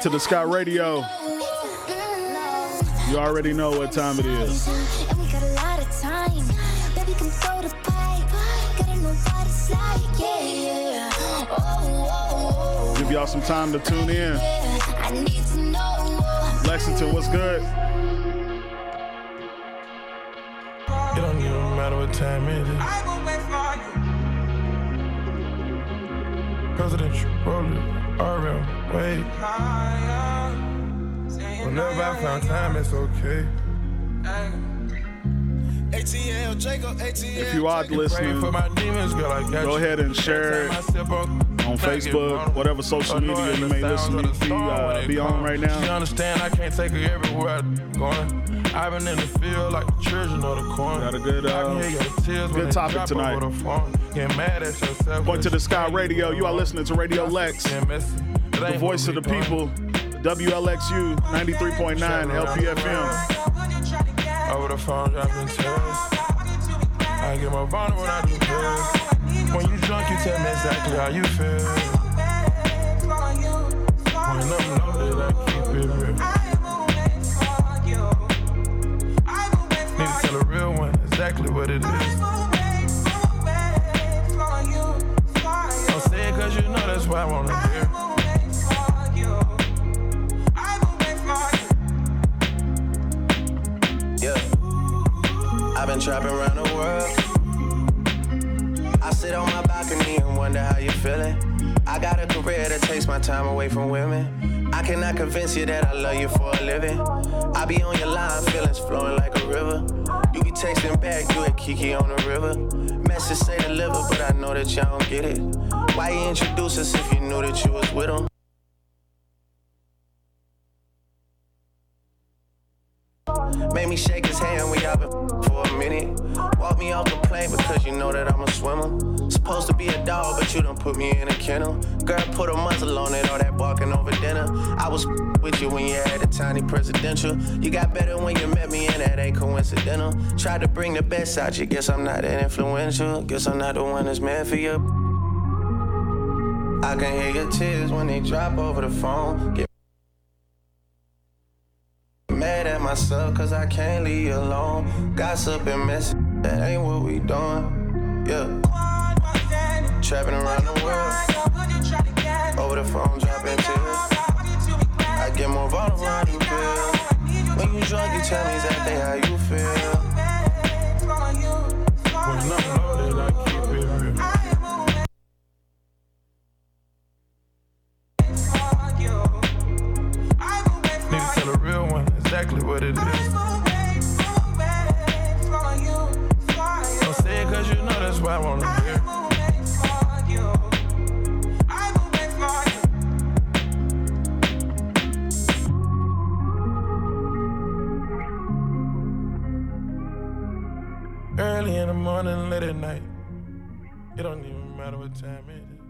baby. Point to the Sky Radio. You already know what time it is. And we got a lot of time. Baby, come throw the pipe. Gotta know what it's like, yeah, yeah. Oh, oh, oh, Give y'all some time to tune in. yeah. I need to know. Lexington, what's good? It don't even matter what time it is. Presidential, roll it, RM, wait. Higher. Saying Whenever I found time, it's okay. ATL, Jacob, ATL. If you are listening, for my demons, girl, I got go ahead and share it Time I sip up, on Facebook, whatever social media you may listen to. the be, storm uh, be on come. right She now. understand I can't take her everywhere I'm going. I've been in the field like the children of the corn. Got a good, uh, can hear your tears when good topic tonight. over the phone. Get mad at yourself. Point to the Sky Radio. You are listening to Radio Lex, the voice of the people. WLXU 93.9 LPFM. Over the phone, dropping tears. I get more vulnerable when I do pills. When you drunk, you tell me exactly how you feel. When I'm loaded, I keep it real. Exactly what it is. Don't say it cause you know that's why I wanna hear. Yeah. I've been trapping around the world. I sit on my balcony and wonder how you feeling. I got a career that takes my time away from women. I cannot convince you that I love you for a living. I be on your line, feelings flowing like a river. You be texting back, you at Kiki on the river. Message say deliver, but I know that y'all don't get it. Why you introduce us if you knew that you was with him? Made me shake his hand, we out for a minute. Walk me off the plane because you know that I'm a swimmer. Supposed to be a dog, but you done put me in a kennel. Girl, put a muzzle on it, was with you when you had a tiny presidential. You got better when you met me, and that ain't coincidental. Tried to bring the best out you, guess I'm not that influential. Guess I'm not the one that's meant for you. I can hear your tears when they drop over the phone. Get Mad at myself cause I can't leave you alone. Gossip and mess, that ain't what we doing. Yeah. Trapping around the world. Over the phone, dropping tears. You feel. When you drunk, you tell me exactly how you feel. Need to tell a real one exactly what it is. Don't say you know that's why I wanna morning, late at night. It don't even matter what time it is.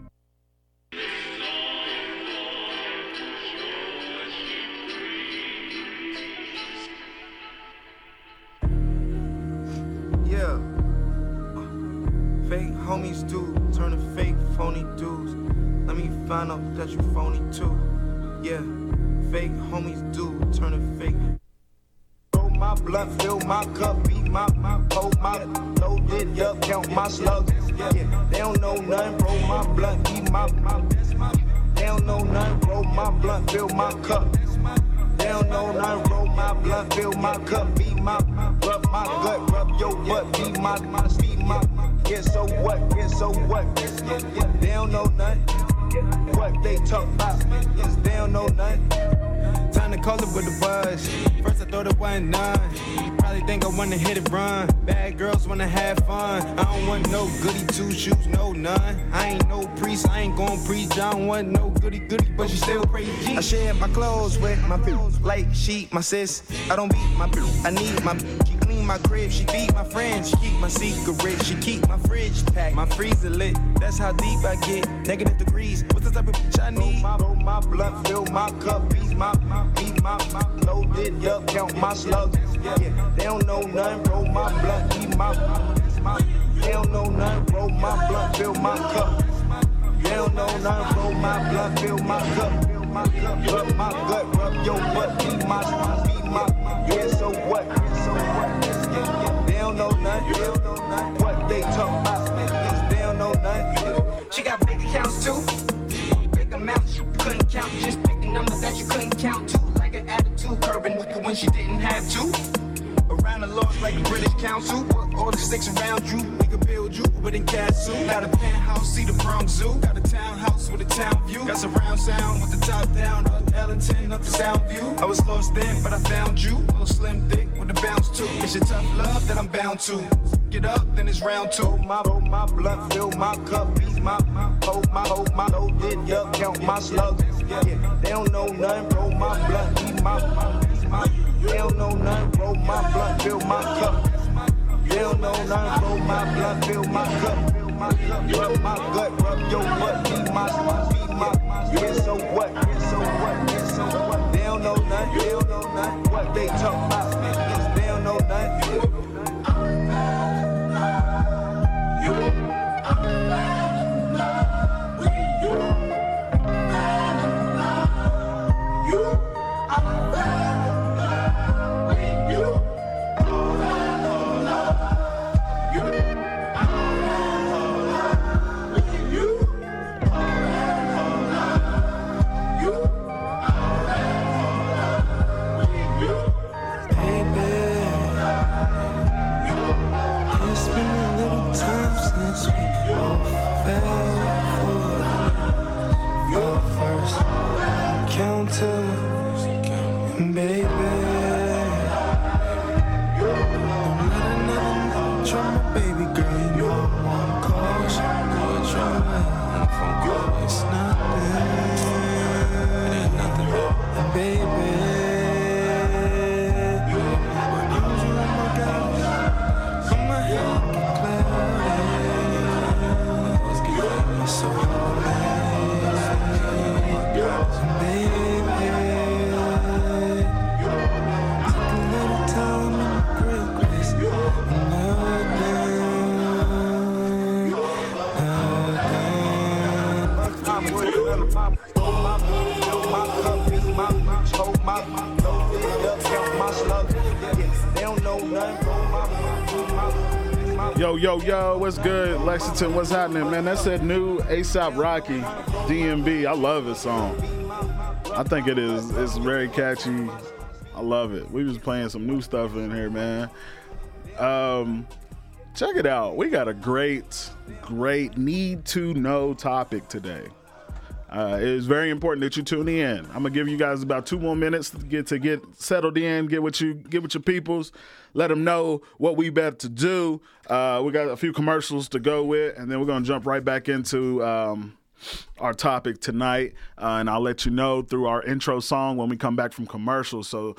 Yeah. Fake homies do turn to fake phony dudes. Let me find out that you phony too. Yeah. Fake homies do turn to fake. Roll my blunt, fill my cup, beat my hold my load it up, count my slugs. They don't know nothing. Roll my blunt, eat my. They don't know nothing. Roll my blunt, fill my cup. They don't know nothing. Roll my blunt, fill my cup, beat my rub my gut, rub your butt, be my my be my. Yeah, so what? Yeah, so what? They don't know nothing. What they talk about? Yes, they don't know nothing. Time to call it with the buzz. First I thought it wasn't none. Probably think I wanna hit it run. Bad girls wanna have fun. I don't want no goody two shoes, no none. I ain't no priest, I ain't gon' preach. I don't want no goody goody, but she still crazy. I share my clothes with my pills, like she my sis. I don't beat my blue, I need my my crib, she feed my friends, she keep my secret, she keep my fridge packed, my freezer lit. That's how deep I get. Negative degrees. What's the type of bitch I need? Roll my, roll my blunt, fill my cup, beat my, beat my, my loaded up, count my slugs. Yeah. They don't know nothing. Roll my blunt, beat my, my. They don't know nothing. Roll my blunt, fill my cup. They don't know nothing. Roll my blunt, fill my cup. Rub my gut, rub your butt, beat my, beat She got big accounts too. Big amounts you couldn't count. Just pick the number that you couldn't count to. Like an attitude, curbing when she didn't have to. Around the laws like a British council. All the sticks around you, we can build you with a castle. Got a penthouse, see the Bronx Zoo. Got a townhouse with a town view. Got surround sound with the top down. Up Ellington, up the sound view. I was lost then, but I found you. Little slim thick with a bounce too. It's your tough love that I'm bound to. Get up, then it's round two. My, my blunt, fill my cup, beat my, hold my, hold my, loaded up, count my slugs. Yeah. They don't know nothing, roll my blunt, beat my, my. They don't know nothing, roll my blunt, fill my cup. They don't know nothing, roll my blunt, fill my cup. Rub my gut, rub your butt, beat my, beat my. Yeah, so what? So what? So what? They don't know nothing, they don't know nothing. What they talk about? Lexington, what's happening, man? That's that new ASAP Rocky, DMB. I love this song. I think it is. It's very catchy. I love it. We was playing some new stuff in here, man. Um, check it out. We got a great, great need to know topic today. Uh, it is very important that you tune in. I'm gonna give you guys about two more minutes to get to get settled in, get what you get with your peoples, let them know what we better to do. Uh, we got a few commercials to go with, and then we're gonna jump right back into um, our topic tonight. Uh, and I'll let you know through our intro song when we come back from commercials. So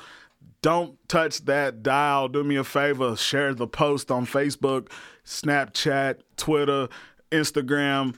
don't touch that dial. Do me a favor, share the post on Facebook, Snapchat, Twitter, Instagram.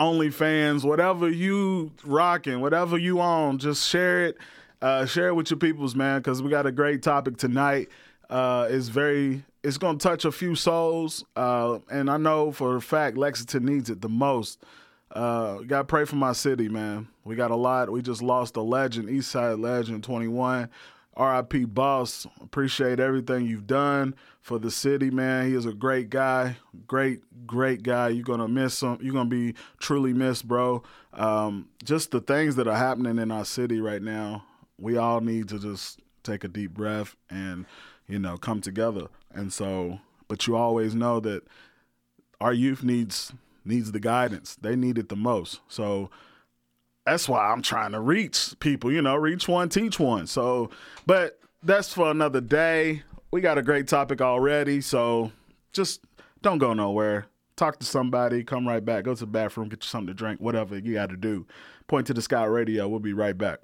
OnlyFans, whatever you rocking, whatever you own, just share it. Uh, share it with your peoples, man, because we got a great topic tonight. Uh, it's very, it's gonna touch a few souls, uh, and I know for a fact Lexington needs it the most. Uh, got to pray for my city, man. We got a lot. We just lost a legend, Eastside legend, 21. RIP Boss. Appreciate everything you've done for the city, man. He is a great guy, great, great guy. You're gonna miss him. You're gonna be truly missed, bro. Um, just the things that are happening in our city right now. We all need to just take a deep breath and you know come together. And so, but you always know that our youth needs needs the guidance. They need it the most. So that's why I'm trying to reach people, you know, reach one, teach one. So, but that's for another day. We got a great topic already, so just don't go nowhere. Talk to somebody, come right back, go to the bathroom, get you something to drink, whatever you got to do. Point to the Sky Radio. We'll be right back.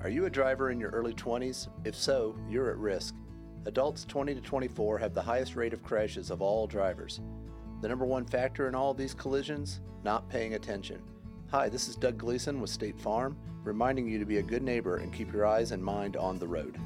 Are you a driver in your early 20s? If so, you're at risk. Adults 20 to 24 have the highest rate of crashes of all drivers. The number one factor in all these collisions? Not paying attention. Hi, this is Doug Gleason with State Farm, reminding you to be a good neighbor and keep your eyes and mind on the road.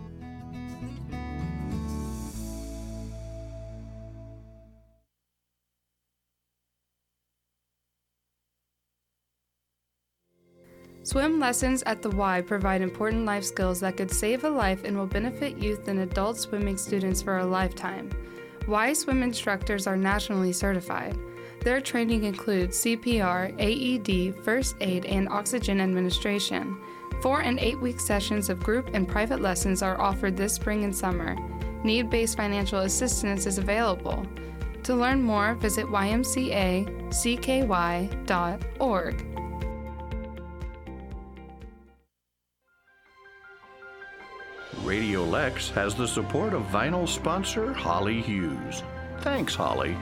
Swim lessons at the Y provide important life skills that could save a life and will benefit youth and adult swimming students for a lifetime. Y swim instructors are nationally certified. Their training includes CPR, AED, first aid, and oxygen administration. Four and eight week sessions of group and private lessons are offered this spring and summer. Need based financial assistance is available. To learn more, visit ymcacky.org. Radio Lex has the support of vinyl sponsor Holly Hughes. Thanks, Holly.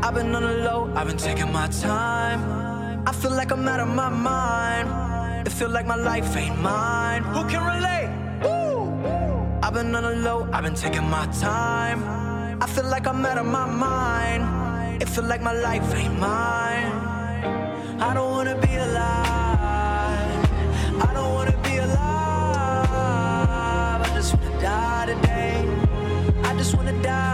I've been on the low, I've been taking my time. Like I'm out of my mind. It feel like my life ain't mine. Who can relate? Woo! I've been on the low, I've been taking my time. I feel like I'm out of my mind. It feel like my life ain't mine. I don't wanna be alive. I don't wanna be alive. I just wanna die today. I just wanna die.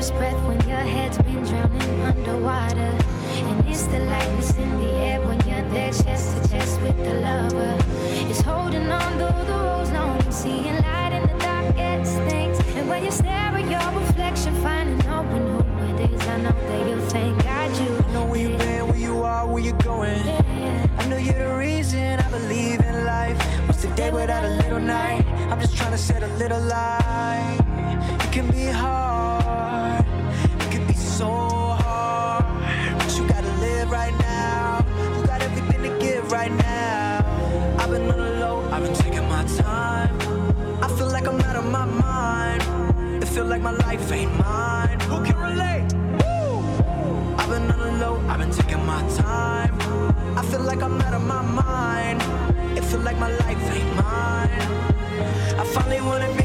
First breath when your head's been drowning underwater. And it's the lightness in the air when you're there chest to chest with the lover. It's holding on though the road's long seeing light in the darkest things. And when you stare at your reflection, finding out when who it is, I know that you'll thank God you. I know where you've been, where you are, where you're going. I know you're the reason I believe in life. What's the day without a little night? I'm just trying to set a little light. It can be hard, feel like my life ain't mine. Who can relate? Woo! I've been on the low, I've been taking my time. I feel like I'm out of my mind. It feel like my life ain't mine. I finally wanna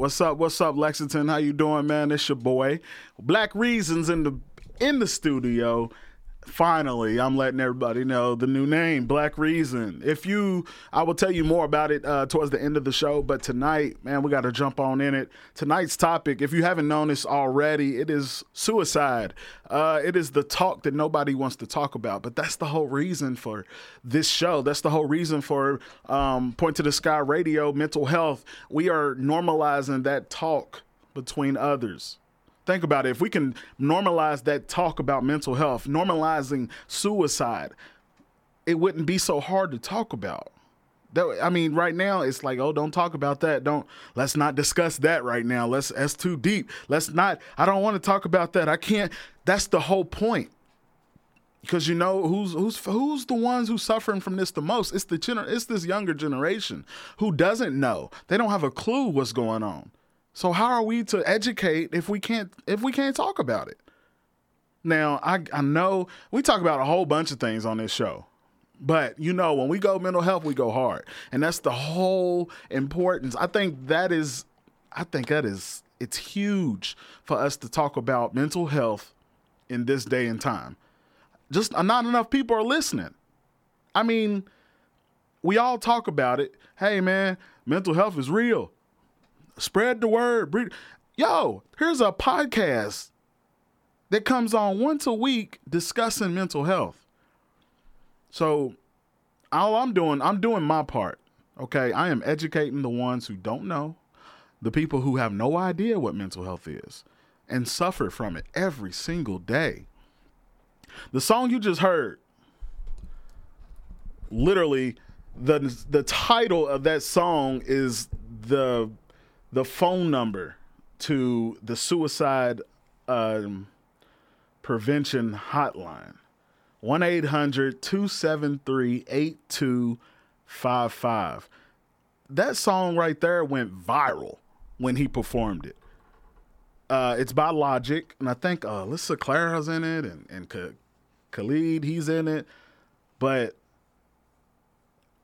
what's up? What's up, Lexington? How you doing, man? It's your boy, Black Reasons in the in the studio. Finally, I'm letting everybody know the new name, Black Reason. If you, I will tell you more about it uh, towards the end of the show. But tonight, man, we got to jump on in it. Tonight's topic, if you haven't known this already, it is suicide. Uh, it is the talk that nobody wants to talk about. But that's the whole reason for this show. That's the whole reason for um, Point to the Sky Radio, mental health. We are normalizing that talk between others. Think about it. If we can normalize that talk about mental health, normalizing suicide, it wouldn't be so hard to talk about. That, I mean, right now it's like, oh, don't talk about that. Don't let's not discuss that right now. Let's that's too deep. Let's not. I don't want to talk about that. I can't. That's the whole point. Because you know who's who's who's the ones who's suffering from this the most? It's the gener- it's this younger generation who doesn't know. They don't have a clue what's going on. So how are we to educate if we can't if we can't talk about it? Now, I I know we talk about a whole bunch of things on this show. But you know, when we go mental health, we go hard. And that's the whole importance. I think that is I think that is it's huge for us to talk about mental health in this day and time. Just uh, not enough people are listening. I mean, we all talk about it. Hey man, mental health is real. Spread the word. Yo, here's a podcast that comes on once a week discussing mental health. So, all I'm doing, I'm doing my part. Okay, I am educating the ones who don't know, the people who have no idea what mental health is and suffer from it every single day. The song you just heard, literally, the the title of that song is the the phone number to the suicide um, prevention hotline 1 800 273 8255. That song right there went viral when he performed it. Uh, it's by Logic, and I think uh, Alessia Cara's in it, and, and K- Khalid, he's in it. But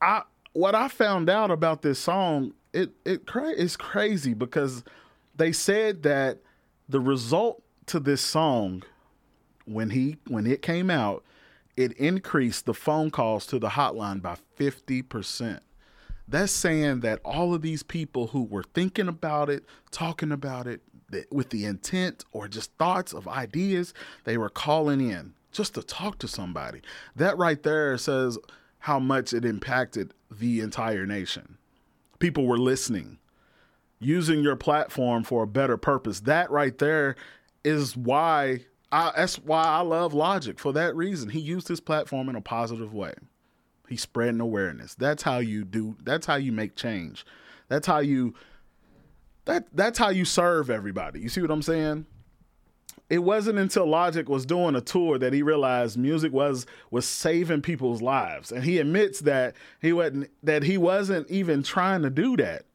I what I found out about this song it it cra- it's crazy because they said that the result to this song when he when it came out it increased the phone calls to the hotline by 50%. That's saying that all of these people who were thinking about it, talking about it with the intent or just thoughts of ideas, they were calling in just to talk to somebody. That right there says how much it impacted the entire nation people were listening, using your platform for a better purpose. That right there is why I, that's why I love Logic for that reason. He used his platform in a positive way. He's spreading awareness. That's how you do. That's how you make change. That's how you. That that's how you serve everybody. You see what I'm saying? It wasn't until Logic was doing a tour that he realized music was was saving people's lives, and he admits that he wasn't that he wasn't even trying to do that.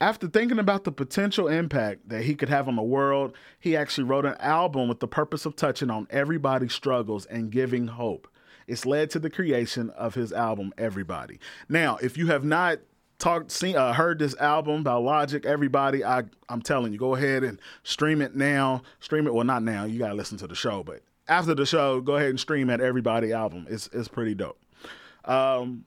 After thinking about the potential impact that he could have on the world, he actually wrote an album with the purpose of touching on everybody's struggles and giving hope. It's led to the creation of his album, Everybody. Now, if you have not talked, seen, uh, heard this album by Logic, everybody, I, I'm telling you, go ahead and stream it now. Stream it, well, not now. You gotta listen to the show, but after the show, go ahead and stream that Everybody album. It's it's pretty dope. Um,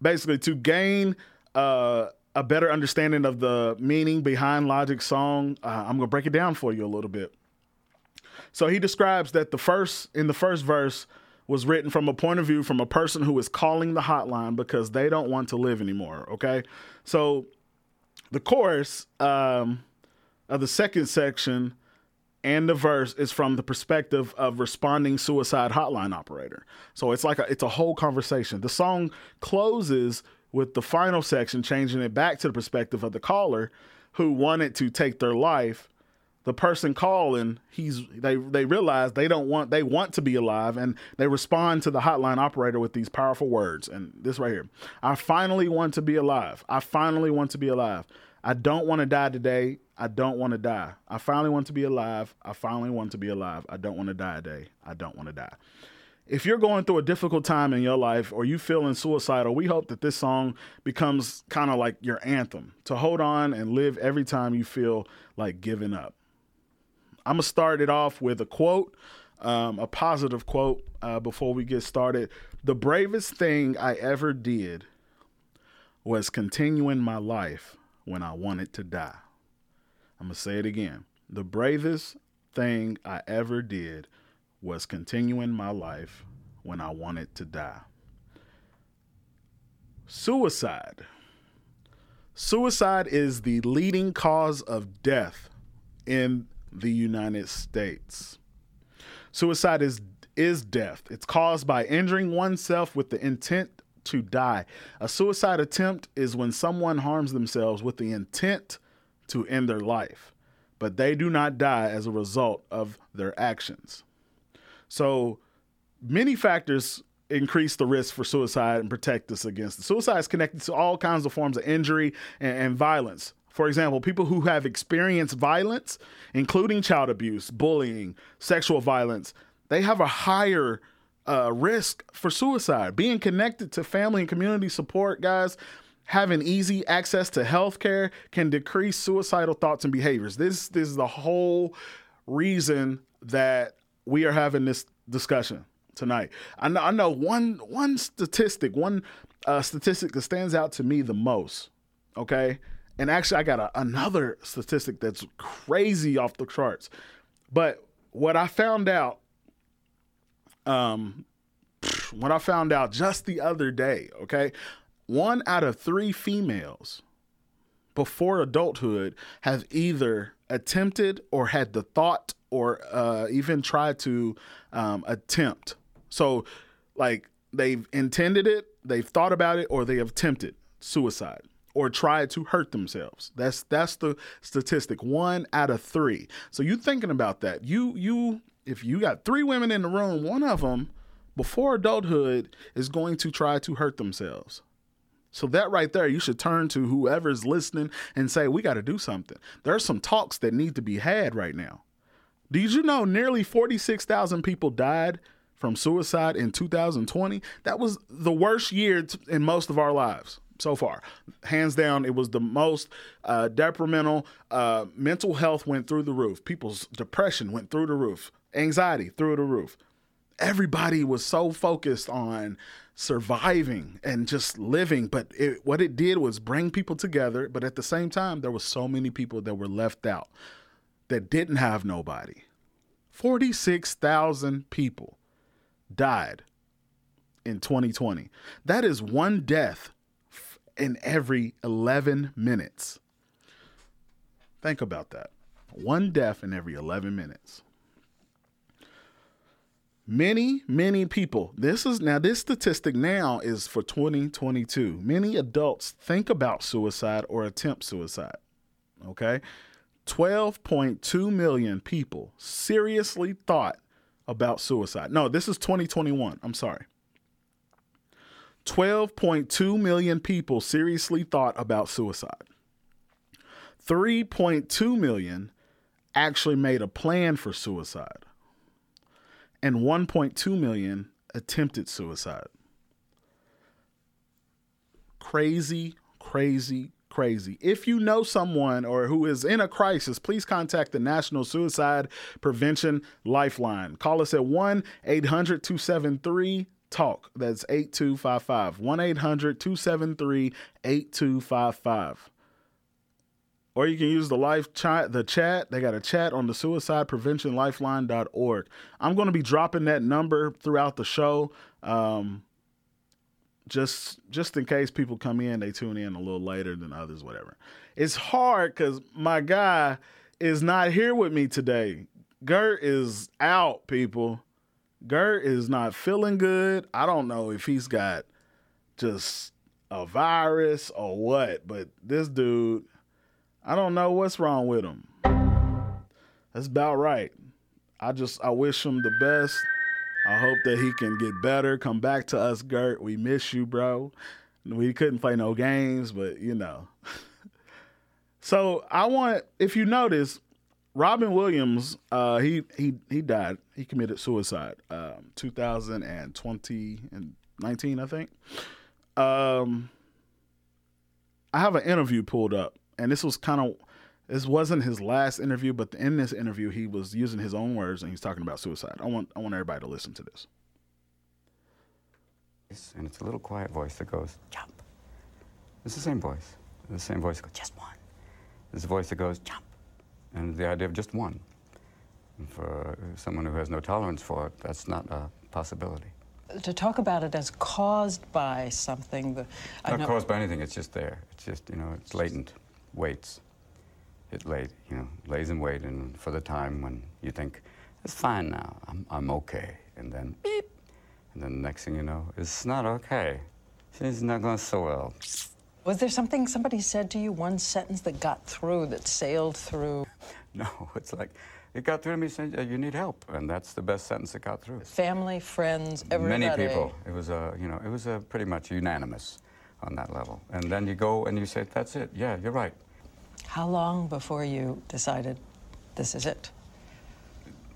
basically, to gain uh, a better understanding of the meaning behind Logic's song, uh, I'm gonna break it down for you a little bit. So he describes that the first in the first verse was written from a point of view from a person who is calling the hotline because they don't want to live anymore. Okay. So the chorus um, of the second section and the verse is from the perspective of responding suicide hotline operator. So it's like a, it's a whole conversation. The song closes with the final section changing it back to the perspective of the caller who wanted to take their life the person calling he's they they realize they don't want they want to be alive and they respond to the hotline operator with these powerful words. And this right here. I finally want to be alive. I finally want to be alive. I don't want to die today. I don't want to die. I finally want to be alive. I finally want to be alive. I don't want to die today. I don't want to die. If you're going through a difficult time in your life or you feeling suicidal, we hope that this song becomes kind of like your anthem to hold on and live every time you feel like giving up. I'm gonna start it off with a quote, um, a positive quote uh, before we get started. The bravest thing I ever did was continuing my life when I wanted to die. I'm gonna say it again. The bravest thing I ever did was continuing my life when I wanted to die. Suicide. Suicide is the leading cause of death in the United States. Suicide is is death. It's caused by injuring oneself with the intent to die. A suicide attempt is when someone harms themselves with the intent to end their life, but they do not die as a result of their actions. So many factors increase the risk for suicide and protect us against it. Suicide is connected to all kinds of forms of injury and, and violence. For example, people who have experienced violence, including child abuse, bullying, sexual violence, they have a higher uh, risk for suicide. Being connected to family and community support, guys, having easy access to health care can decrease suicidal thoughts and behaviors. This, this is the whole reason that we are having this discussion tonight. I know, I know one one statistic, one uh, statistic that stands out to me the most. Okay, and actually, I got a, another statistic that's crazy off the charts. But what I found out, um, what I found out just the other day, okay, one out of three females before adulthood have either attempted or had the thought or uh, even tried to um, attempt. So, like, they've intended it, they've thought about it, or they have attempted suicide or try to hurt themselves. That's that's the statistic. One out of three. So you thinking about that? You you if you got three women in the room, one of them before adulthood is going to try to hurt themselves. So that right there, you should turn to whoever's listening and say, we got to do something. There are some talks that need to be had right now. Did you know nearly 46,000 people died from suicide in 2020? That was the worst year in most of our lives so far. Hands down, it was the most uh, detrimental. Uh, mental health went through the roof. People's depression went through the roof. Anxiety through the roof. Everybody was so focused on surviving and just living, but it, what it did was bring people together. But at the same time, there were so many people that were left out that didn't have nobody. Forty-six thousand people died in 2020. That is one death in every 11 minutes. Think about that. One death in every 11 minutes. Many, many people, this is now, this statistic now is for 2022. Many adults think about suicide or attempt suicide. Okay. 12.2 million people seriously thought about suicide. No, this is 2021. I'm sorry. 12.2 million people seriously thought about suicide. 3.2 million actually made a plan for suicide. And 1.2 million attempted suicide. Crazy, crazy, crazy. If you know someone or who is in a crisis, please contact the National Suicide Prevention Lifeline. Call us at 1 800 273 talk. That's 8255. 1 800 273 8255. Or you can use the live chat, the chat. They got a chat on the suicide prevention lifeline.org. I'm going to be dropping that number throughout the show. Um, just just in case people come in, they tune in a little later than others, whatever. It's hard because my guy is not here with me today. Gert is out, people. Gert is not feeling good. I don't know if he's got just a virus or what, but this dude, I don't know what's wrong with him. That's about right. I just I wish him the best. I hope that he can get better, come back to us, Gert. We miss you, bro. We couldn't play no games, but you know. so I want, if you notice, Robin Williams, uh, he he he died. He committed suicide. Um, 2020 and 19, I think. Um, I have an interview pulled up, and this was kind of this wasn't his last interview, but in this interview, he was using his own words and he's talking about suicide. I want I want everybody to listen to this. And it's a little quiet voice that goes, jump. It's the same voice. The same voice goes, just one. There's a voice that goes, jump. And the idea of just one. And for someone who has no tolerance for it, that's not a possibility. To talk about it as caused by something, the, I Not know- caused by anything, it's just there. It's just, you know, it's latent, waits. It laid, you know, lays in wait and for the time when you think, it's fine now, I'm, I'm okay. And then beep. And then the next thing you know, it's not okay. It's not going so well. Was there something somebody said to you, one sentence that got through, that sailed through? No, it's like, it got through to me saying, "Uh, you need help. And that's the best sentence that got through. Family, friends, everybody. Many people. It was a, you know, it was a pretty much unanimous on that level. And then you go and you say, that's it. Yeah, you're right. How long before you decided this is it?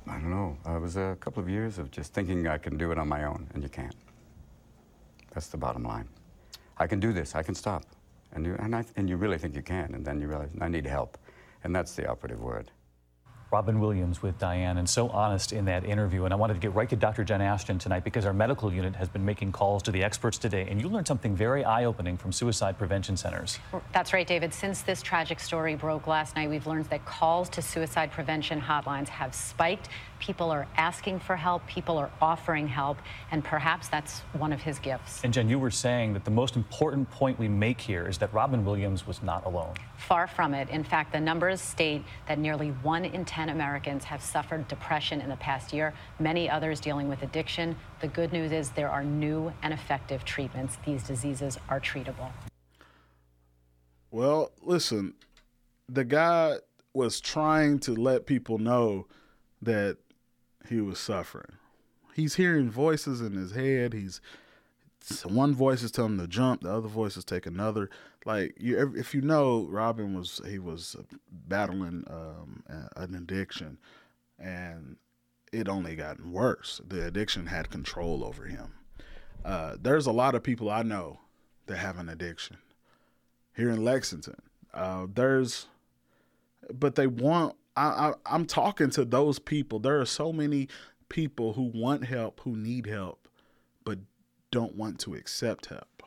I don't know. It was a couple of years of just thinking I can do it on my own, and you can't. That's the bottom line. I can do this. I can stop. And you, and, I, and you really think you can, and then you realize, I need help. And that's the operative word. Robin Williams with Diane, and so honest in that interview. And I wanted to get right to Dr. Jen Ashton tonight because our medical unit has been making calls to the experts today, and you learned something very eye opening from suicide prevention centers. That's right, David. Since this tragic story broke last night, we've learned that calls to suicide prevention hotlines have spiked. People are asking for help, people are offering help, and perhaps that's one of his gifts. And Jen, you were saying that the most important point we make here is that Robin Williams was not alone. Far from it. In fact, the numbers state that nearly one in 10 Americans have suffered depression in the past year, many others dealing with addiction. The good news is there are new and effective treatments. These diseases are treatable. Well, listen, the guy was trying to let people know that he was suffering. He's hearing voices in his head. He's one voice is telling him to jump, the other voice is take another. Like you, if you know, Robin was he was battling um, an addiction, and it only gotten worse. The addiction had control over him. Uh, there's a lot of people I know that have an addiction here in Lexington. Uh, there's, but they want. I, I I'm talking to those people. There are so many people who want help, who need help, but don't want to accept help.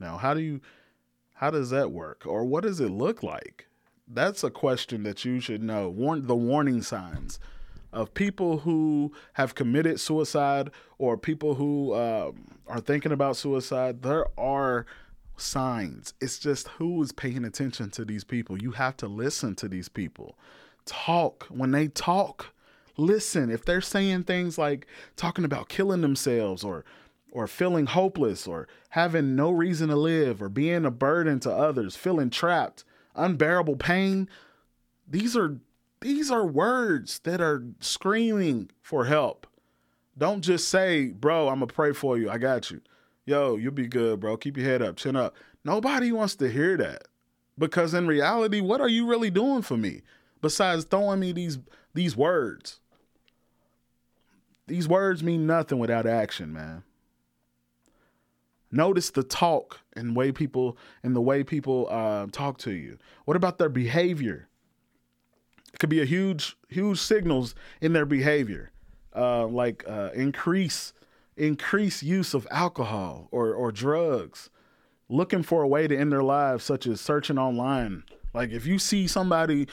Now, how do you, how does that work, or what does it look like? That's a question that you should know. Warn the warning signs of people who have committed suicide or people who um, are thinking about suicide. There are signs. It's just who is paying attention to these people. You have to listen to these people. Talk when they talk. Listen if they're saying things like talking about killing themselves or or feeling hopeless or having no reason to live or being a burden to others, feeling trapped, unbearable pain. These are these are words that are screaming for help. Don't just say, "Bro, I'm gonna pray for you. I got you." Yo, you'll be good, bro. Keep your head up, chin up. Nobody wants to hear that. Because in reality, what are you really doing for me besides throwing me these these words? These words mean nothing without action, man. Notice the talk and way people and the way people uh, talk to you. What about their behavior? It could be a huge, huge signals in their behavior, uh, like uh, increase, increase use of alcohol or or drugs, looking for a way to end their lives, such as searching online. Like if you see somebody's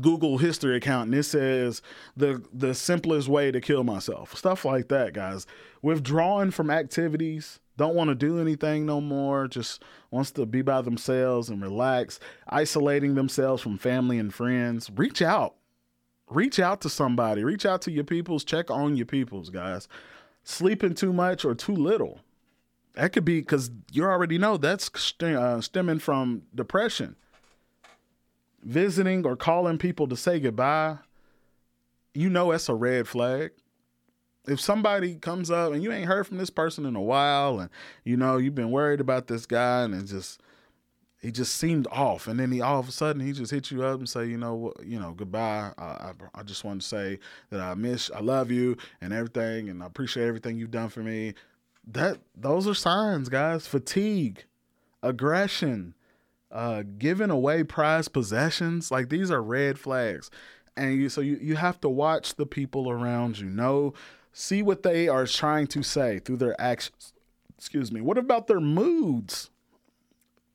Google history account and it says the the simplest way to kill myself, stuff like that, guys. Withdrawing from activities, don't want to do anything no more, just wants to be by themselves and relax, isolating themselves from family and friends. Reach out. Reach out to somebody. Reach out to your peoples. Check on your peoples, guys. Sleeping too much or too little. That could be because you already know that's st- uh, stemming from depression. Visiting or calling people to say goodbye, you know that's a red flag if somebody comes up and you ain't heard from this person in a while and you know you've been worried about this guy and it's just he just seemed off, and then he all of a sudden he just hit you up and say, you know, you know, goodbye. I, I, I just want to say that I miss, I love you, and everything, and I appreciate everything you've done for me. That those are signs, guys. Fatigue, aggression, uh, giving away prized possessions. Like these are red flags, and you so you you have to watch the people around you. Know, see what they are trying to say through their actions. Excuse me. What about their moods?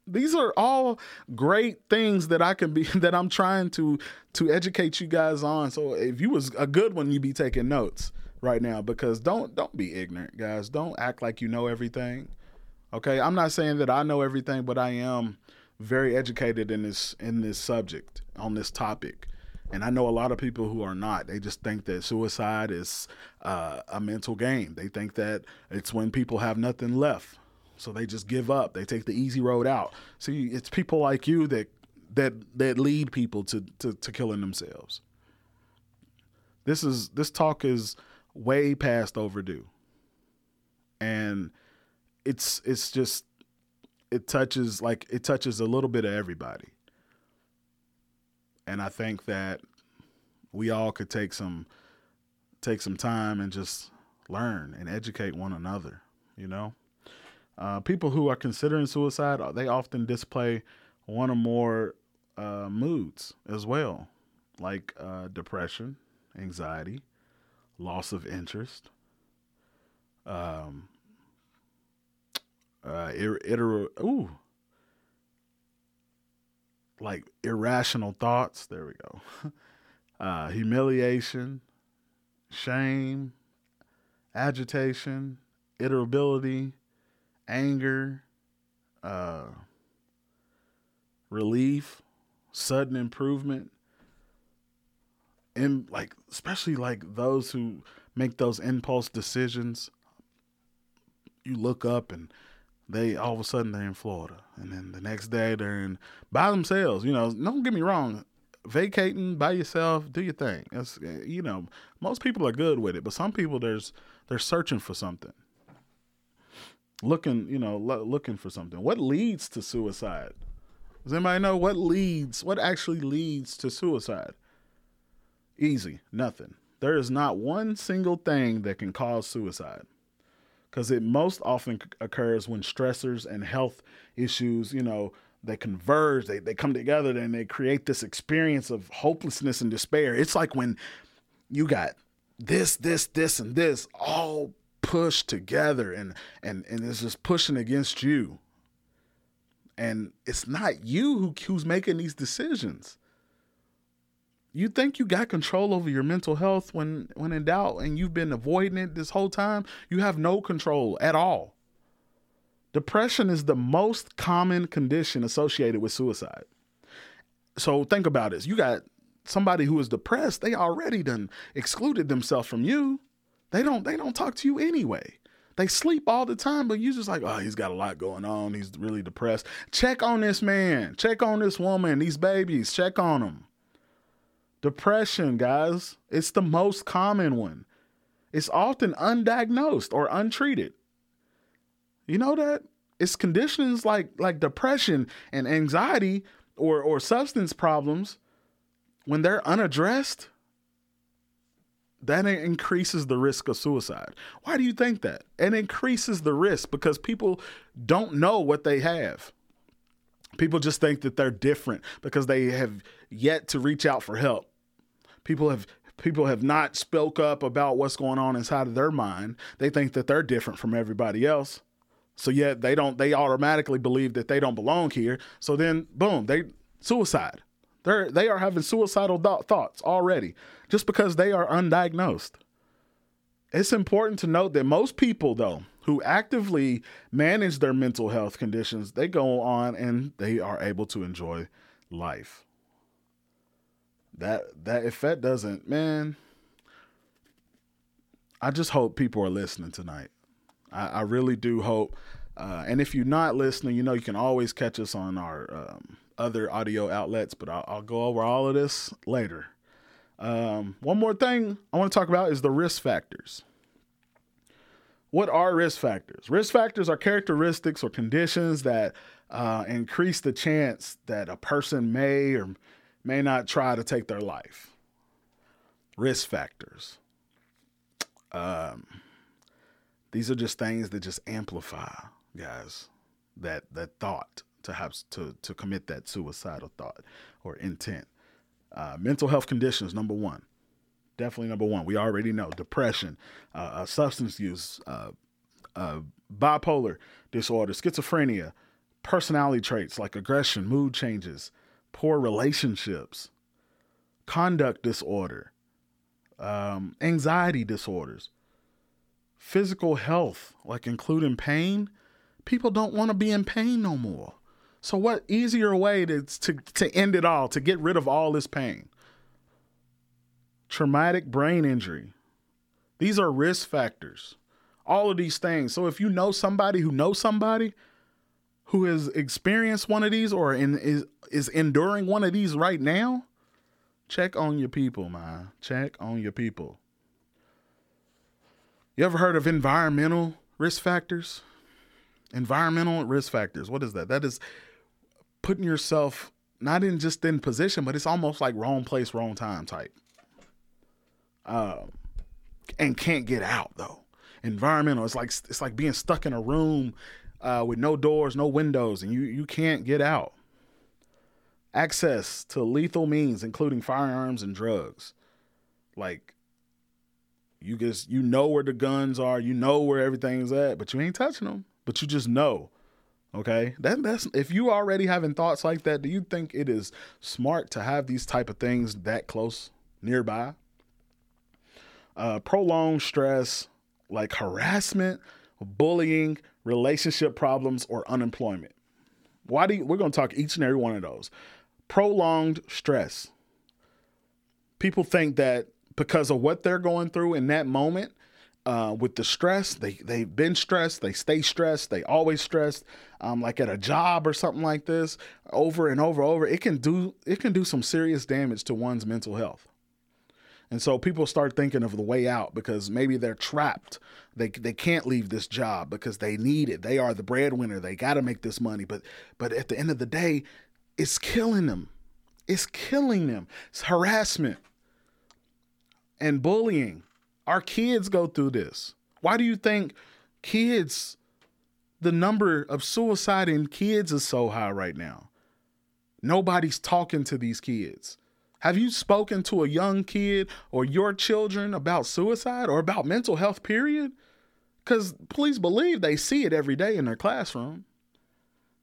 these are all great things that I can be that I'm trying to to educate you guys on. So if you was a good one, you'd be taking notes right now because don't don't be ignorant, guys. Don't act like you know everything. Okay, I'm not saying that I know everything, but I am very educated in this in this subject on this topic. And I know a lot of people who are not. They just think that suicide is uh, a mental game. They think that it's when people have nothing left so they just give up. They take the easy road out. See, it's people like you that that that lead people to to, to killing themselves. This is this talk is way past overdue. And it's it's just it touches like it touches a little bit of everybody. And I think that we all could take some take some time and just learn and educate one another, you know? Uh, people who are considering suicide, uh, they often display one or more uh, moods as well, like uh, depression, anxiety, loss of interest, um, uh, ir- ir- ooh, like irrational thoughts. There we go. uh, humiliation, shame, agitation, irritability anger, uh, relief, sudden improvement, and like especially like those who make those impulse decisions. You look up and they all of a sudden they're in Florida, and then the next day they're in by themselves. You know, don't get me wrong, vacating by yourself, do your thing. That's eh, you know, most people are good with it, but some people there's they're searching for something looking, you know, lo- looking for something. What leads to suicide? Does anybody know what leads? What actually leads to suicide? Easy, nothing. There is not one single thing that can cause suicide because it most often occurs when stressors and health issues, you know, they converge, they, they come together and they create this experience of hopelessness and despair. It's like when you got this, this, this, and this all pushed together and and and it's just pushing against you and it's not you who, who's making these decisions you think you got control over your mental health when when in doubt and you've been avoiding it this whole time you have no control at all depression is the most common condition associated with suicide so think about this you got somebody who is depressed they already done excluded themselves from you they don't they don't talk to you anyway. They sleep all the time, but you just like, oh, he's got a lot going on. He's really depressed. Check on this man. Check on this woman. These babies. Check on them. Depression, guys, it's the most common one. It's often undiagnosed or untreated. You know that? It's conditions like like depression and anxiety or or substance problems when they're unaddressed that increases the risk of suicide. Why do you think that? It increases the risk because people don't know what they have. People just think that they're different because they have yet to reach out for help. People have people have not spoke up about what's going on inside of their mind. They think that they're different from everybody else. So yet they don't they automatically believe that they don't belong here. So then boom, they suicide. They're they are having suicidal th- thoughts already just because they are undiagnosed. It's important to note that most people though who actively manage their mental health conditions, they go on and they are able to enjoy life. That that if that doesn't, man, I just hope people are listening tonight. I, I really do hope. Uh, and if you're not listening, you know you can always catch us on our um, other audio outlets, but I'll, I'll go over all of this later. Um, one more thing I want to talk about is the risk factors. What are risk factors? Risk factors are characteristics or conditions that uh, increase the chance that a person may or may not try to take their life. Risk factors. Um, these are just things that just amplify, guys, that that thought to have to to commit that suicidal thought or intent. Uh, mental health conditions, number one, definitely number one. We already know depression, uh, uh, substance use, uh, uh, bipolar disorder, schizophrenia, personality traits like aggression, mood changes, poor relationships, conduct disorder, um, anxiety disorders, physical health, like including pain. People don't want to be in pain no more. So, what easier way to, to, to end it all, to get rid of all this pain? Traumatic brain injury. These are risk factors. All of these things. So, if you know somebody who knows somebody who has experienced one of these or in, is, is enduring one of these right now, check on your people, man. Check on your people. You ever heard of environmental risk factors? Environmental risk factors. What is that? That is putting yourself not in just in position, but it's almost like wrong place, wrong time type. Um, and can't get out though. Environmental. It's like it's like being stuck in a room uh, with no doors, no windows, and you you can't get out. Access to lethal means, including firearms and drugs, like you just you know where the guns are, you know where everything's at, but you ain't touching them. But you just know. Okay, that that's if you already having thoughts like that, do you think it is smart to have these type of things that close nearby? Uh, prolonged stress, like harassment, bullying, relationship problems, or unemployment. Why do you, we're going to talk each and every one of those? Prolonged stress. People think that because of what they're going through in that moment, uh, with the stress, they they've been stressed, they stay stressed, they always stressed. Um, like at a job or something like this, over and over, over, it can do it can do some serious damage to one's mental health. And so people start thinking of the way out because maybe they're trapped. They they can't leave this job because they need it. They are the breadwinner. They got to make this money. But but at the end of the day, it's killing them. It's killing them. It's harassment and bullying. Our kids go through this. Why do you think kids the number of suicide in kids is so high right now? Nobody's talking to these kids. Have you spoken to a young kid or your children about suicide or about mental health, period? Because please believe they see it every day in their classroom.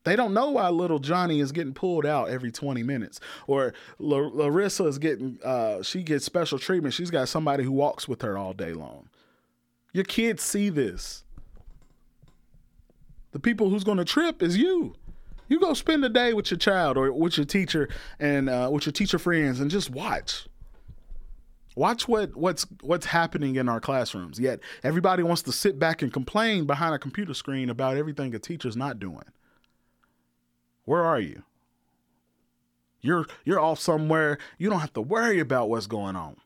They don't know why little Johnny is getting pulled out every 20 minutes, or Larissa is getting, uh, she gets special treatment. She's got somebody who walks with her all day long. Your kids see this. The people who's going to trip is you. You go spend a day with your child or with your teacher and uh, with your teacher friends and just watch. Watch what what's what's happening in our classrooms. Yet everybody wants to sit back and complain behind a computer screen about everything a teacher's not doing. Where are you? You're you're off somewhere. You don't have to worry about what's going on.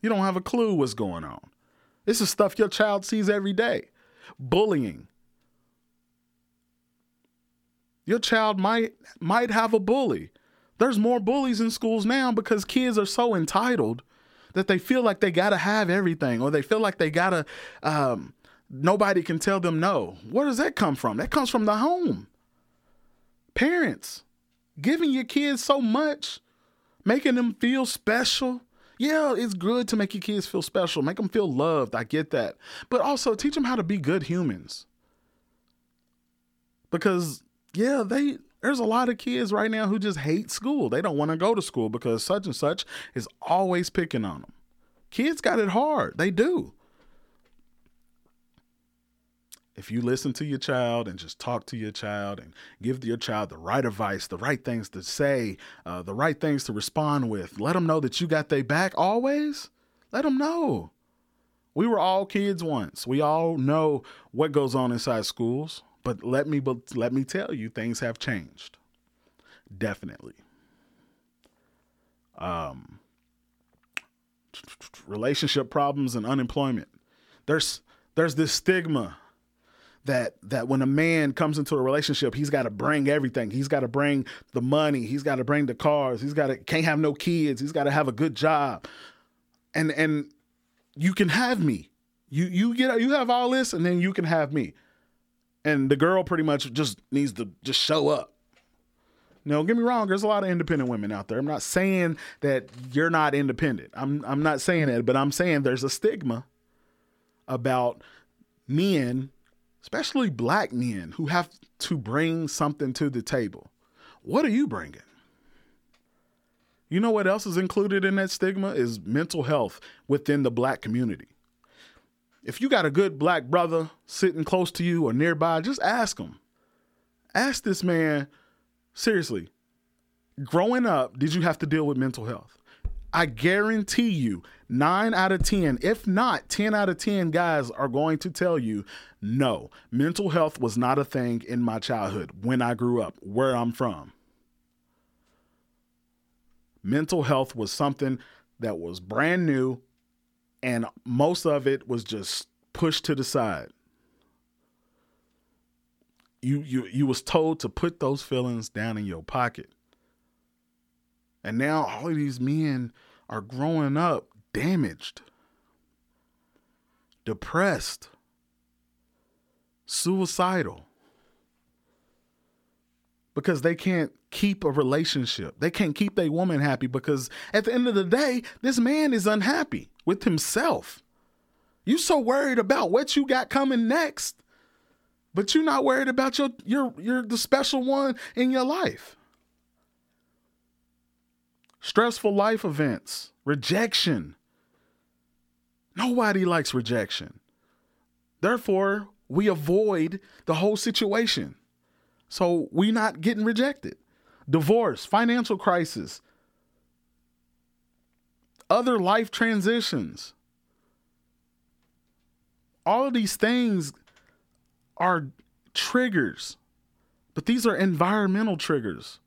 You don't have a clue what's going on. This is stuff your child sees every day. Bullying, your child might might have a bully. There's more bullies in schools now because kids are so entitled that they feel like they gotta have everything, or they feel like they gotta. Um, nobody can tell them no. Where does that come from? That comes from the home. Parents giving your kids so much, making them feel special. Yeah, it's good to make your kids feel special, make them feel loved. I get that. But also teach them how to be good humans. Because yeah, they there's a lot of kids right now who just hate school. They don't want to go to school because such and such is always picking on them. Kids got it hard. They do. If you listen to your child and just talk to your child and give your child the right advice, the right things to say, uh, the right things to respond with, let them know that you got their back always. Let them know. We were all kids once. We all know what goes on inside schools. But let me but let me tell you, things have changed. Definitely. Um, relationship problems and unemployment. There's There's this stigma that that when a man comes into a relationship, he's got to bring everything. He's got to bring the money. He's got to bring the cars. He's got to can't have no kids. He's got to have a good job. And and you can have me. You you get you have all this, and then you can have me. And the girl pretty much just needs to just show up. No, don't get me wrong. There's a lot of independent women out there. I'm not saying that you're not independent. I'm I'm not saying that, but I'm saying there's a stigma about men, especially black men, who have to bring something to the table. What are you bringing? You know what else is included in that stigma is mental health within the black community. If you got a good black brother sitting close to you or nearby, just ask him. Ask this man, seriously, growing up, did you have to deal with mental health? I guarantee you, nine out of 10, if not 10 out of 10 guys are going to tell you, no, mental health was not a thing in my childhood when I grew up, where I'm from. Mental health was something that was brand new, and most of it was just pushed to the side. You, you, you was told to put those feelings down in your pocket. And now all of these men are growing up damaged, depressed, suicidal because they can't keep a relationship. They can't keep their woman happy because at the end of the day, this man is unhappy with himself. You so worried about what you got coming next, but you're not worried about your your your the special one in your life stressful life events, rejection. Nobody likes rejection. Therefore, we avoid the whole situation. So we not getting rejected. Divorce, financial crisis, other life transitions. All of these things are triggers, but these are environmental triggers.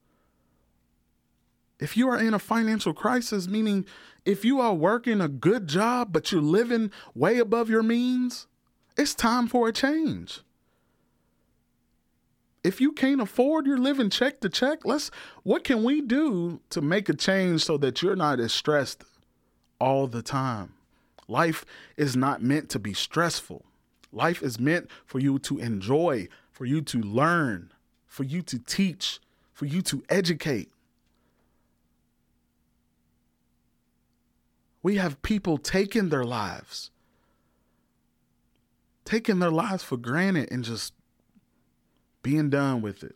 If you are in a financial crisis, meaning if you are working a good job, but you're living way above your means, it's time for a change. If you can't afford, you're living check to check. Let's what can we do to make a change so that you're not as stressed all the time? Life is not meant to be stressful. Life is meant for you to enjoy, for you to learn, for you to teach, for you to educate. We have people taking their lives, taking their lives for granted and just being done with it.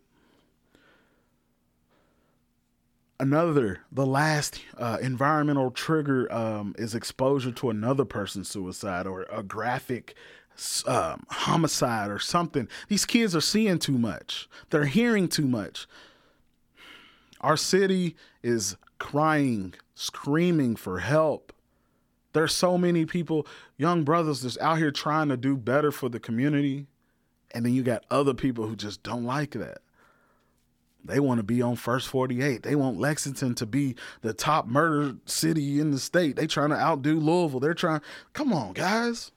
Another, the last uh, environmental trigger um, is exposure to another person's suicide or a graphic um, homicide or something. These kids are seeing too much, they're hearing too much. Our city is crying, screaming for help. There's so many people, young brothers, that's out here trying to do better for the community. And then you got other people who just don't like that. They want to be on first 48. They want Lexington to be the top murder city in the state. They trying to outdo Louisville. They're trying come on, guys.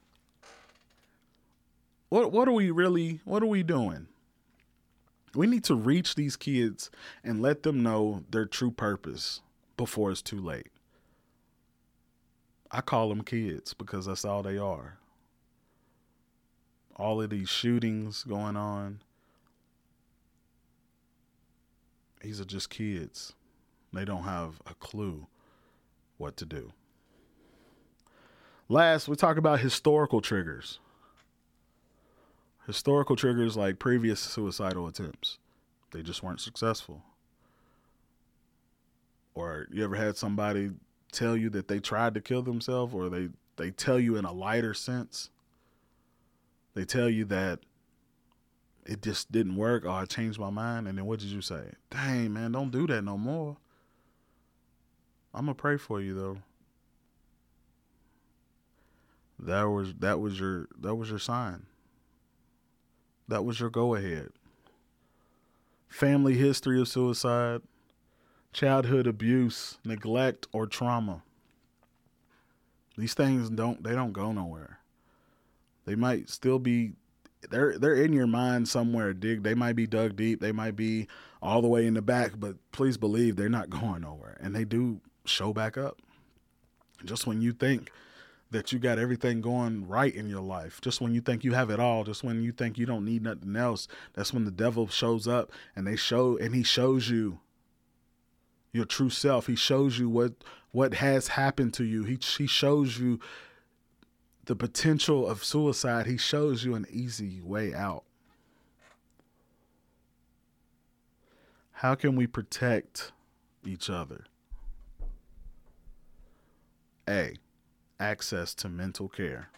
What what are we really what are we doing? We need to reach these kids and let them know their true purpose before it's too late. I call them kids because that's all they are. All of these shootings going on, these are just kids. They don't have a clue what to do. Last, we talk about historical triggers. Historical triggers like previous suicidal attempts, they just weren't successful. Or you ever had somebody tell you that they tried to kill themselves or they they tell you in a lighter sense they tell you that it just didn't work or I changed my mind and then what did you say? Dang man don't do that no more. I'm gonna pray for you though. That was that was your that was your sign. That was your go ahead family history of suicide childhood abuse, neglect, or trauma. These things don't they don't go nowhere. They might still be they're they're in your mind somewhere. Dig. They might be dug deep. They might be all the way in the back, but please believe they're not going nowhere. And they do show back up. Just when you think that you got everything going right in your life, just when you think you have it all, just when you think you don't need nothing else, that's when the devil shows up and they show and he shows you your true self. He shows you what what has happened to you. He he shows you the potential of suicide. He shows you an easy way out. How can we protect each other? A. Access to mental care.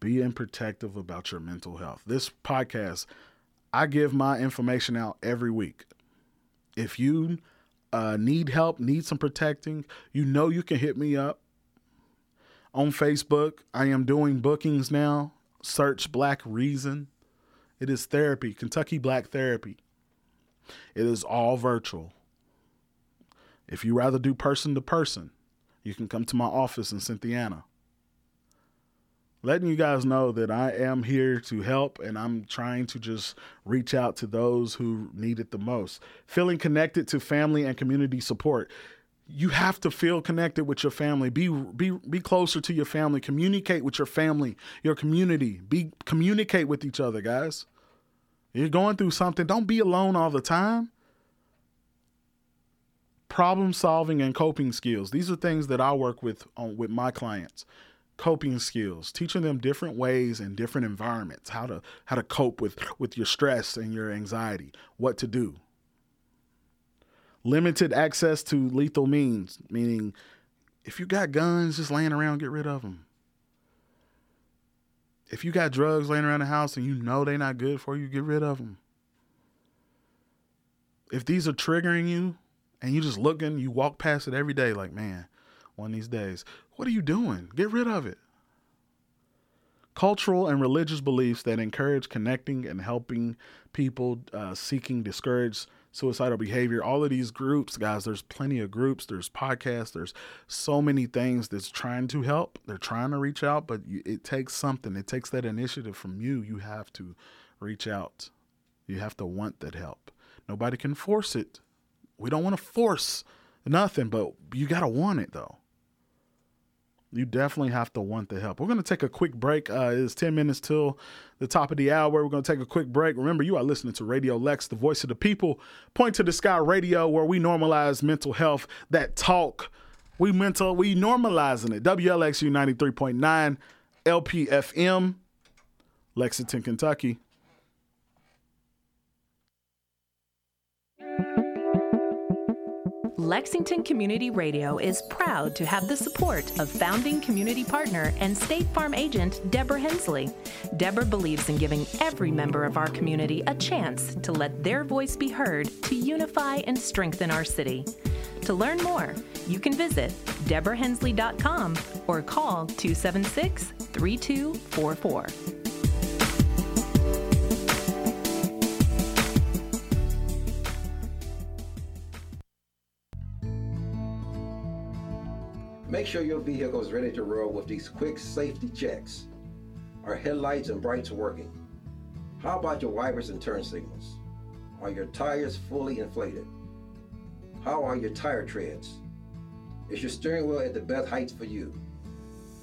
Be Being protective about your mental health. This podcast, I give my information out every week. If you uh, need help, need some protecting, you know you can hit me up on Facebook. I am doing bookings now. Search Black Reason. It is therapy, Kentucky Black Therapy. It is all virtual. If you rather do person to person, you can come to my office in Cynthiana. Letting you guys know that I am here to help and I'm trying to just reach out to those who need it the most. Feeling connected to family and community support. You have to feel connected with your family. Be be be closer to your family. Communicate with your family, your community. Be communicate with each other, guys. You're going through something. Don't be alone all the time problem solving and coping skills. These are things that I work with on, with my clients. Coping skills, teaching them different ways in different environments, how to how to cope with with your stress and your anxiety, what to do. Limited access to lethal means, meaning if you got guns just laying around, get rid of them. If you got drugs laying around the house and you know they're not good for you, get rid of them. If these are triggering you, and you just looking, you walk past it every day like, man, one of these days, what are you doing? Get rid of it. Cultural and religious beliefs that encourage connecting and helping people uh, seeking discourage suicidal behavior. All of these groups, guys, there's plenty of groups, there's podcasts, there's so many things that's trying to help. They're trying to reach out, but it takes something. It takes that initiative from you. You have to reach out. You have to want that help. Nobody can force it we don't want to force nothing, but you got to want it though. You definitely have to want the help. We're going to take a quick break. Uh, it's 10 minutes till the top of the hour. We're going to take a quick break. Remember, you are listening to Radio Lex, the voice of the people. Point to the Sky Radio, where we normalize mental health, that talk. We mental, we normalizing it. WLXU 93.9, LPFM, Lexington, Kentucky. Lexington Community Radio is proud to have the support of founding community partner and State Farm agent Deborah Hensley. Deborah believes in giving every member of our community a chance to let their voice be heard to unify and strengthen our city. To learn more, you can visit deborahhensley.com or call 276 3244. Make sure your vehicle is ready to roll with these quick safety checks. Are headlights and brights working? How about your wipers and turn signals? Are your tires fully inflated? How are your tire treads? Is your steering wheel at the best heights for you?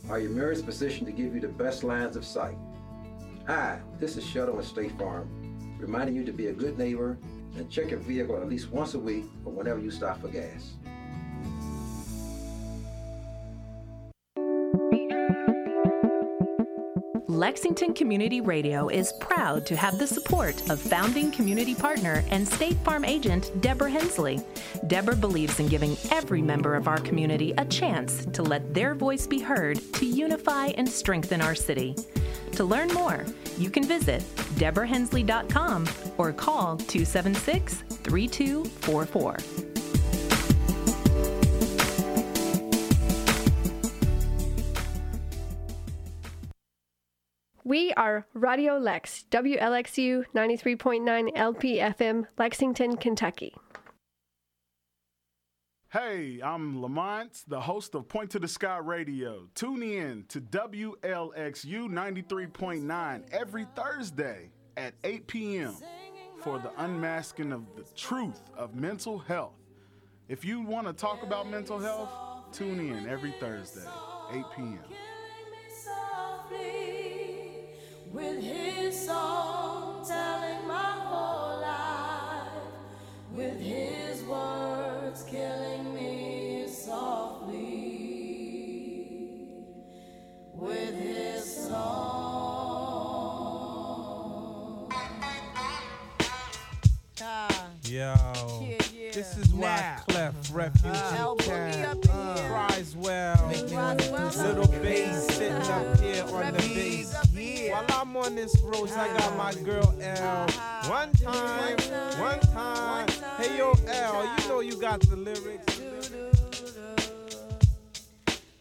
Are your mirrors positioned to give you the best lines of sight? Hi, this is Sheldon with State Farm, reminding you to be a good neighbor and check your vehicle at least once a week or whenever you stop for gas. Lexington Community Radio is proud to have the support of founding community partner and State Farm agent Deborah Hensley. Deborah believes in giving every member of our community a chance to let their voice be heard to unify and strengthen our city. To learn more, you can visit deborahhensley.com or call 276 3244. We are Radio Lex, WLXU 93.9 LPFM, Lexington, Kentucky. Hey, I'm Lamont, the host of Point to the Sky Radio. Tune in to WLXU 93.9 every Thursday at 8 p.m. for the unmasking of the truth of mental health. If you want to talk about mental health, tune in every Thursday, 8 p.m. with his song telling my whole life with his words killing me softly with his song Yo, Yeah, yeah. this is why Now. Clef Refugee Uh, Cat boogie up in here. cries well. Roswell Little up bass sitting up here on the bass. While I'm on this road, I got my ah. girl L. Ah. One time, one time. Hey yo, L, you know you got the lyrics.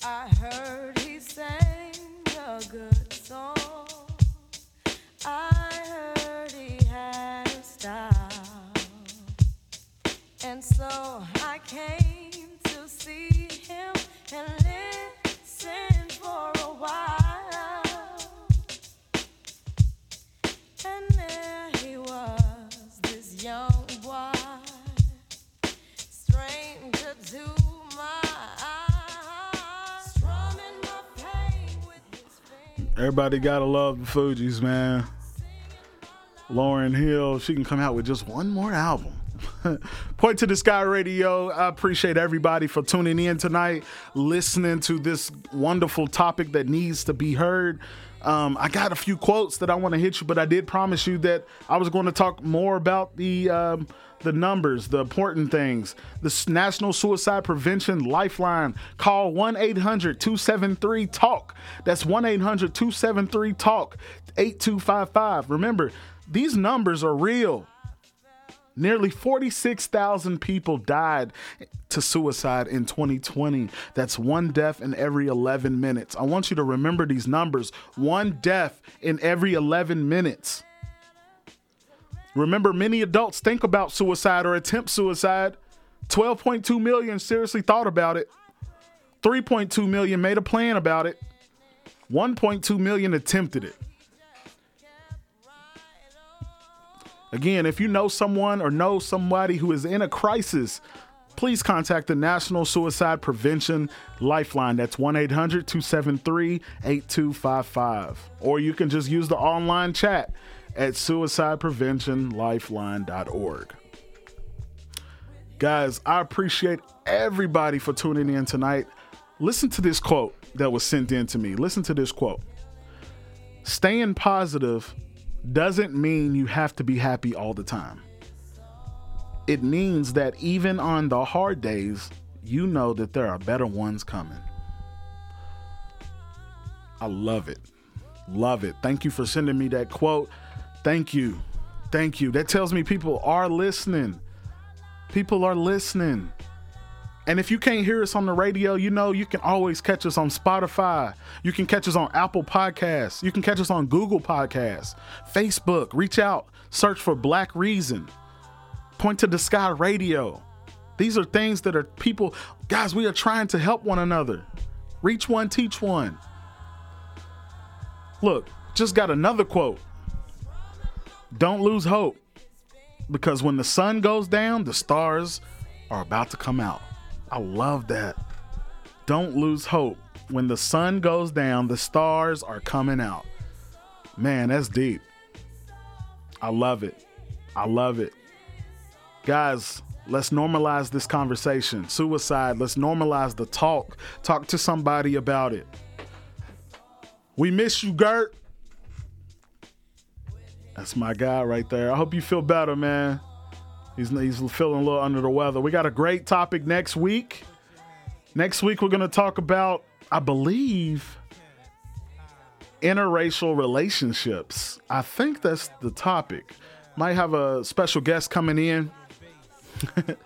I heard he sang a good song. I heard he had a style. And so I came to see him and listen for Everybody gotta love the Fugees, man. Lauryn Hill, she can come out with just one more album. Point to the Sky Radio. I appreciate everybody for tuning in tonight, listening to this wonderful topic that needs to be heard. Um, I got a few quotes that I want to hit you, but I did promise you that I was going to talk more about the um, the numbers, the important things. The National Suicide Prevention Lifeline. Call 1 800 273 TALK. That's 1 800 273 TALK 8255. Remember, these numbers are real. Nearly 46,000 people died to suicide in 2020. That's one death in every 11 minutes. I want you to remember these numbers one death in every 11 minutes. Remember, many adults think about suicide or attempt suicide. 12.2 million seriously thought about it. 3.2 million made a plan about it. 1.2 million attempted it. Again, if you know someone or know somebody who is in a crisis, please contact the National Suicide Prevention Lifeline. That's 1 800 273 8255. Or you can just use the online chat at suicidepreventionlifeline.org. Guys, I appreciate everybody for tuning in tonight. Listen to this quote that was sent in to me. Listen to this quote Staying positive doesn't mean you have to be happy all the time. It means that even on the hard days, you know that there are better ones coming. I love it. Love it. Thank you for sending me that quote. Thank you. Thank you. That tells me people are listening. People are listening. And if you can't hear us on the radio, you know you can always catch us on Spotify. You can catch us on Apple Podcasts. You can catch us on Google Podcasts, Facebook. Reach out, search for Black Reason. Point to the Sky Radio. These are things that are people, guys, we are trying to help one another. Reach one, teach one. Look, just got another quote. Don't lose hope because when the sun goes down, the stars are about to come out. I love that. Don't lose hope. When the sun goes down, the stars are coming out. Man, that's deep. I love it. I love it. Guys, let's normalize this conversation. Suicide, let's normalize the talk. Talk to somebody about it. We miss you, Gert. That's my guy right there. I hope you feel better, man. He's, he's feeling a little under the weather. We got a great topic next week. Next week, we're going to talk about, I believe, interracial relationships. I think that's the topic. Might have a special guest coming in.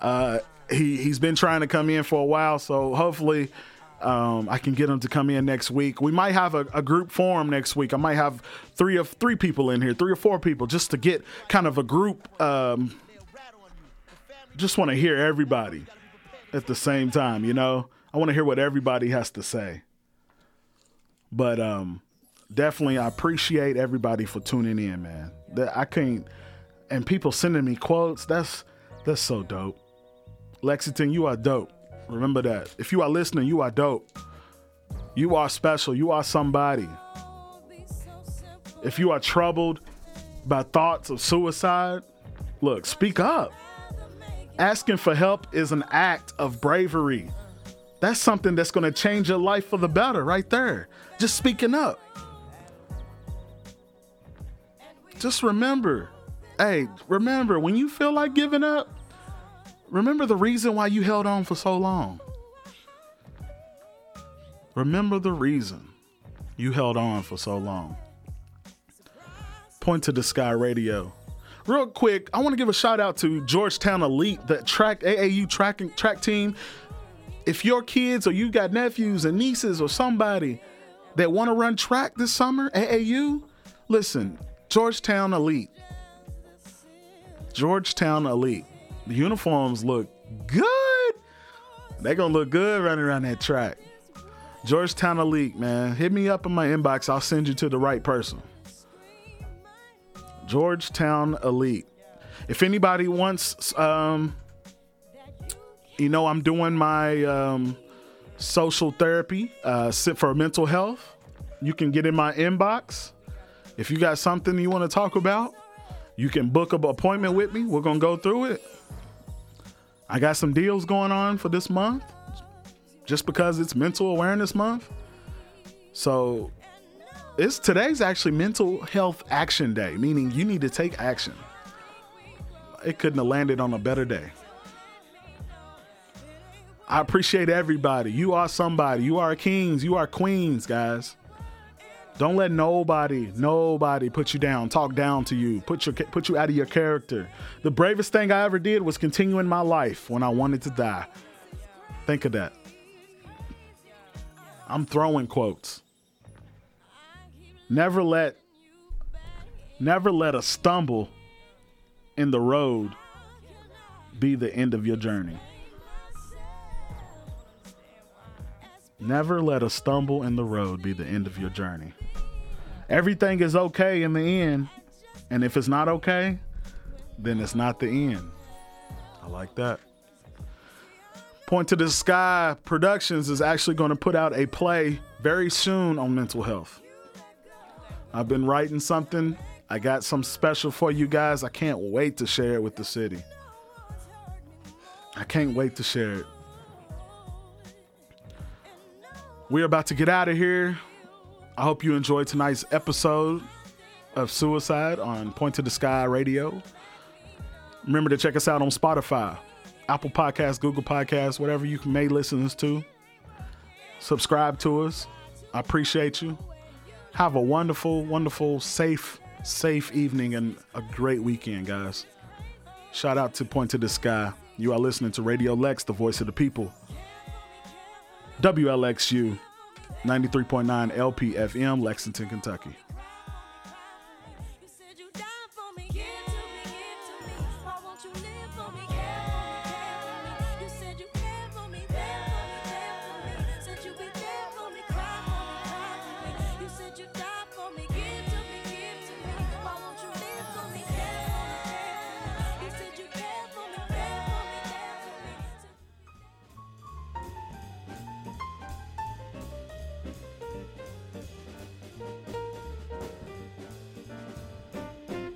uh, he, he's been trying to come in for a while, so hopefully um, I can get them to come in next week. We might have a, a group forum next week. I might have three of three people in here, three or four people, just to get kind of a group. Um, just want to hear everybody. at the same time, you know? I want to hear what everybody has to say. But um definitely I appreciate everybody for tuning in, man. That I can't and people sending me quotes, that's that's so dope. Lexington, you are dope. Remember that. If you are listening, you are dope. You are special. You are somebody. If you are troubled by thoughts of suicide, look, speak up. Asking for help is an act of bravery. That's something that's going to change your life for the better right there. Just speaking up. Just remember, hey, remember when you feel like giving up, remember the reason why you held on for so long. Remember the reason you held on for so long. Point to the Sky Radio. Real quick, I want to give a shout out to Georgetown Elite, the track AAU tracking track team. If your kids or you got nephews and nieces or somebody that want to run track this summer, AAU, listen, Georgetown Elite. Georgetown Elite. The uniforms look good. They gonna look good running around that track. Georgetown Elite, man. Hit me up in my inbox. I'll send you to the right person. Georgetown Elite. If anybody wants, um, you know, I'm doing my um, social therapy uh, for mental health. You can get in my inbox. If you got something you want to talk about, you can book an appointment with me. We're gonna go through it. I got some deals going on for this month, just because it's Mental Awareness Month. So it's today's actually Mental Health Action Day, meaning you need to take action. It couldn't have landed on a better day. I appreciate everybody. You are somebody. You are kings. You are queens, guys. Don't let nobody, nobody put you down, talk down to you, put your put you out of your character. The bravest thing I ever did was continue in my life when I wanted to die. Think of that. I'm throwing quotes. Never let never let a stumble in the road be the end of your journey. Never let a stumble in the road be the end of your journey. Everything is okay in the end, and if it's not okay, then it's not the end. I like that. Point to the Sky Productions is actually going to put out a play very soon on mental health. I've been writing something. I got some special for you guys. I can't wait to share it with the city. I can't wait to share it. We're about to get out of here. I hope you enjoyed tonight's episode of Suicide on Point to the Sky Radio. Remember to check us out on Spotify, Apple Podcasts, Google Podcasts, whatever you may listen to. Subscribe to us. I appreciate you. Have a wonderful, wonderful, safe, safe evening and a great weekend, guys. Shout out to Point to the Sky. You are listening to Radio Lex, the voice of the people. WLXU 93.9 LPFM, Lexington, Kentucky.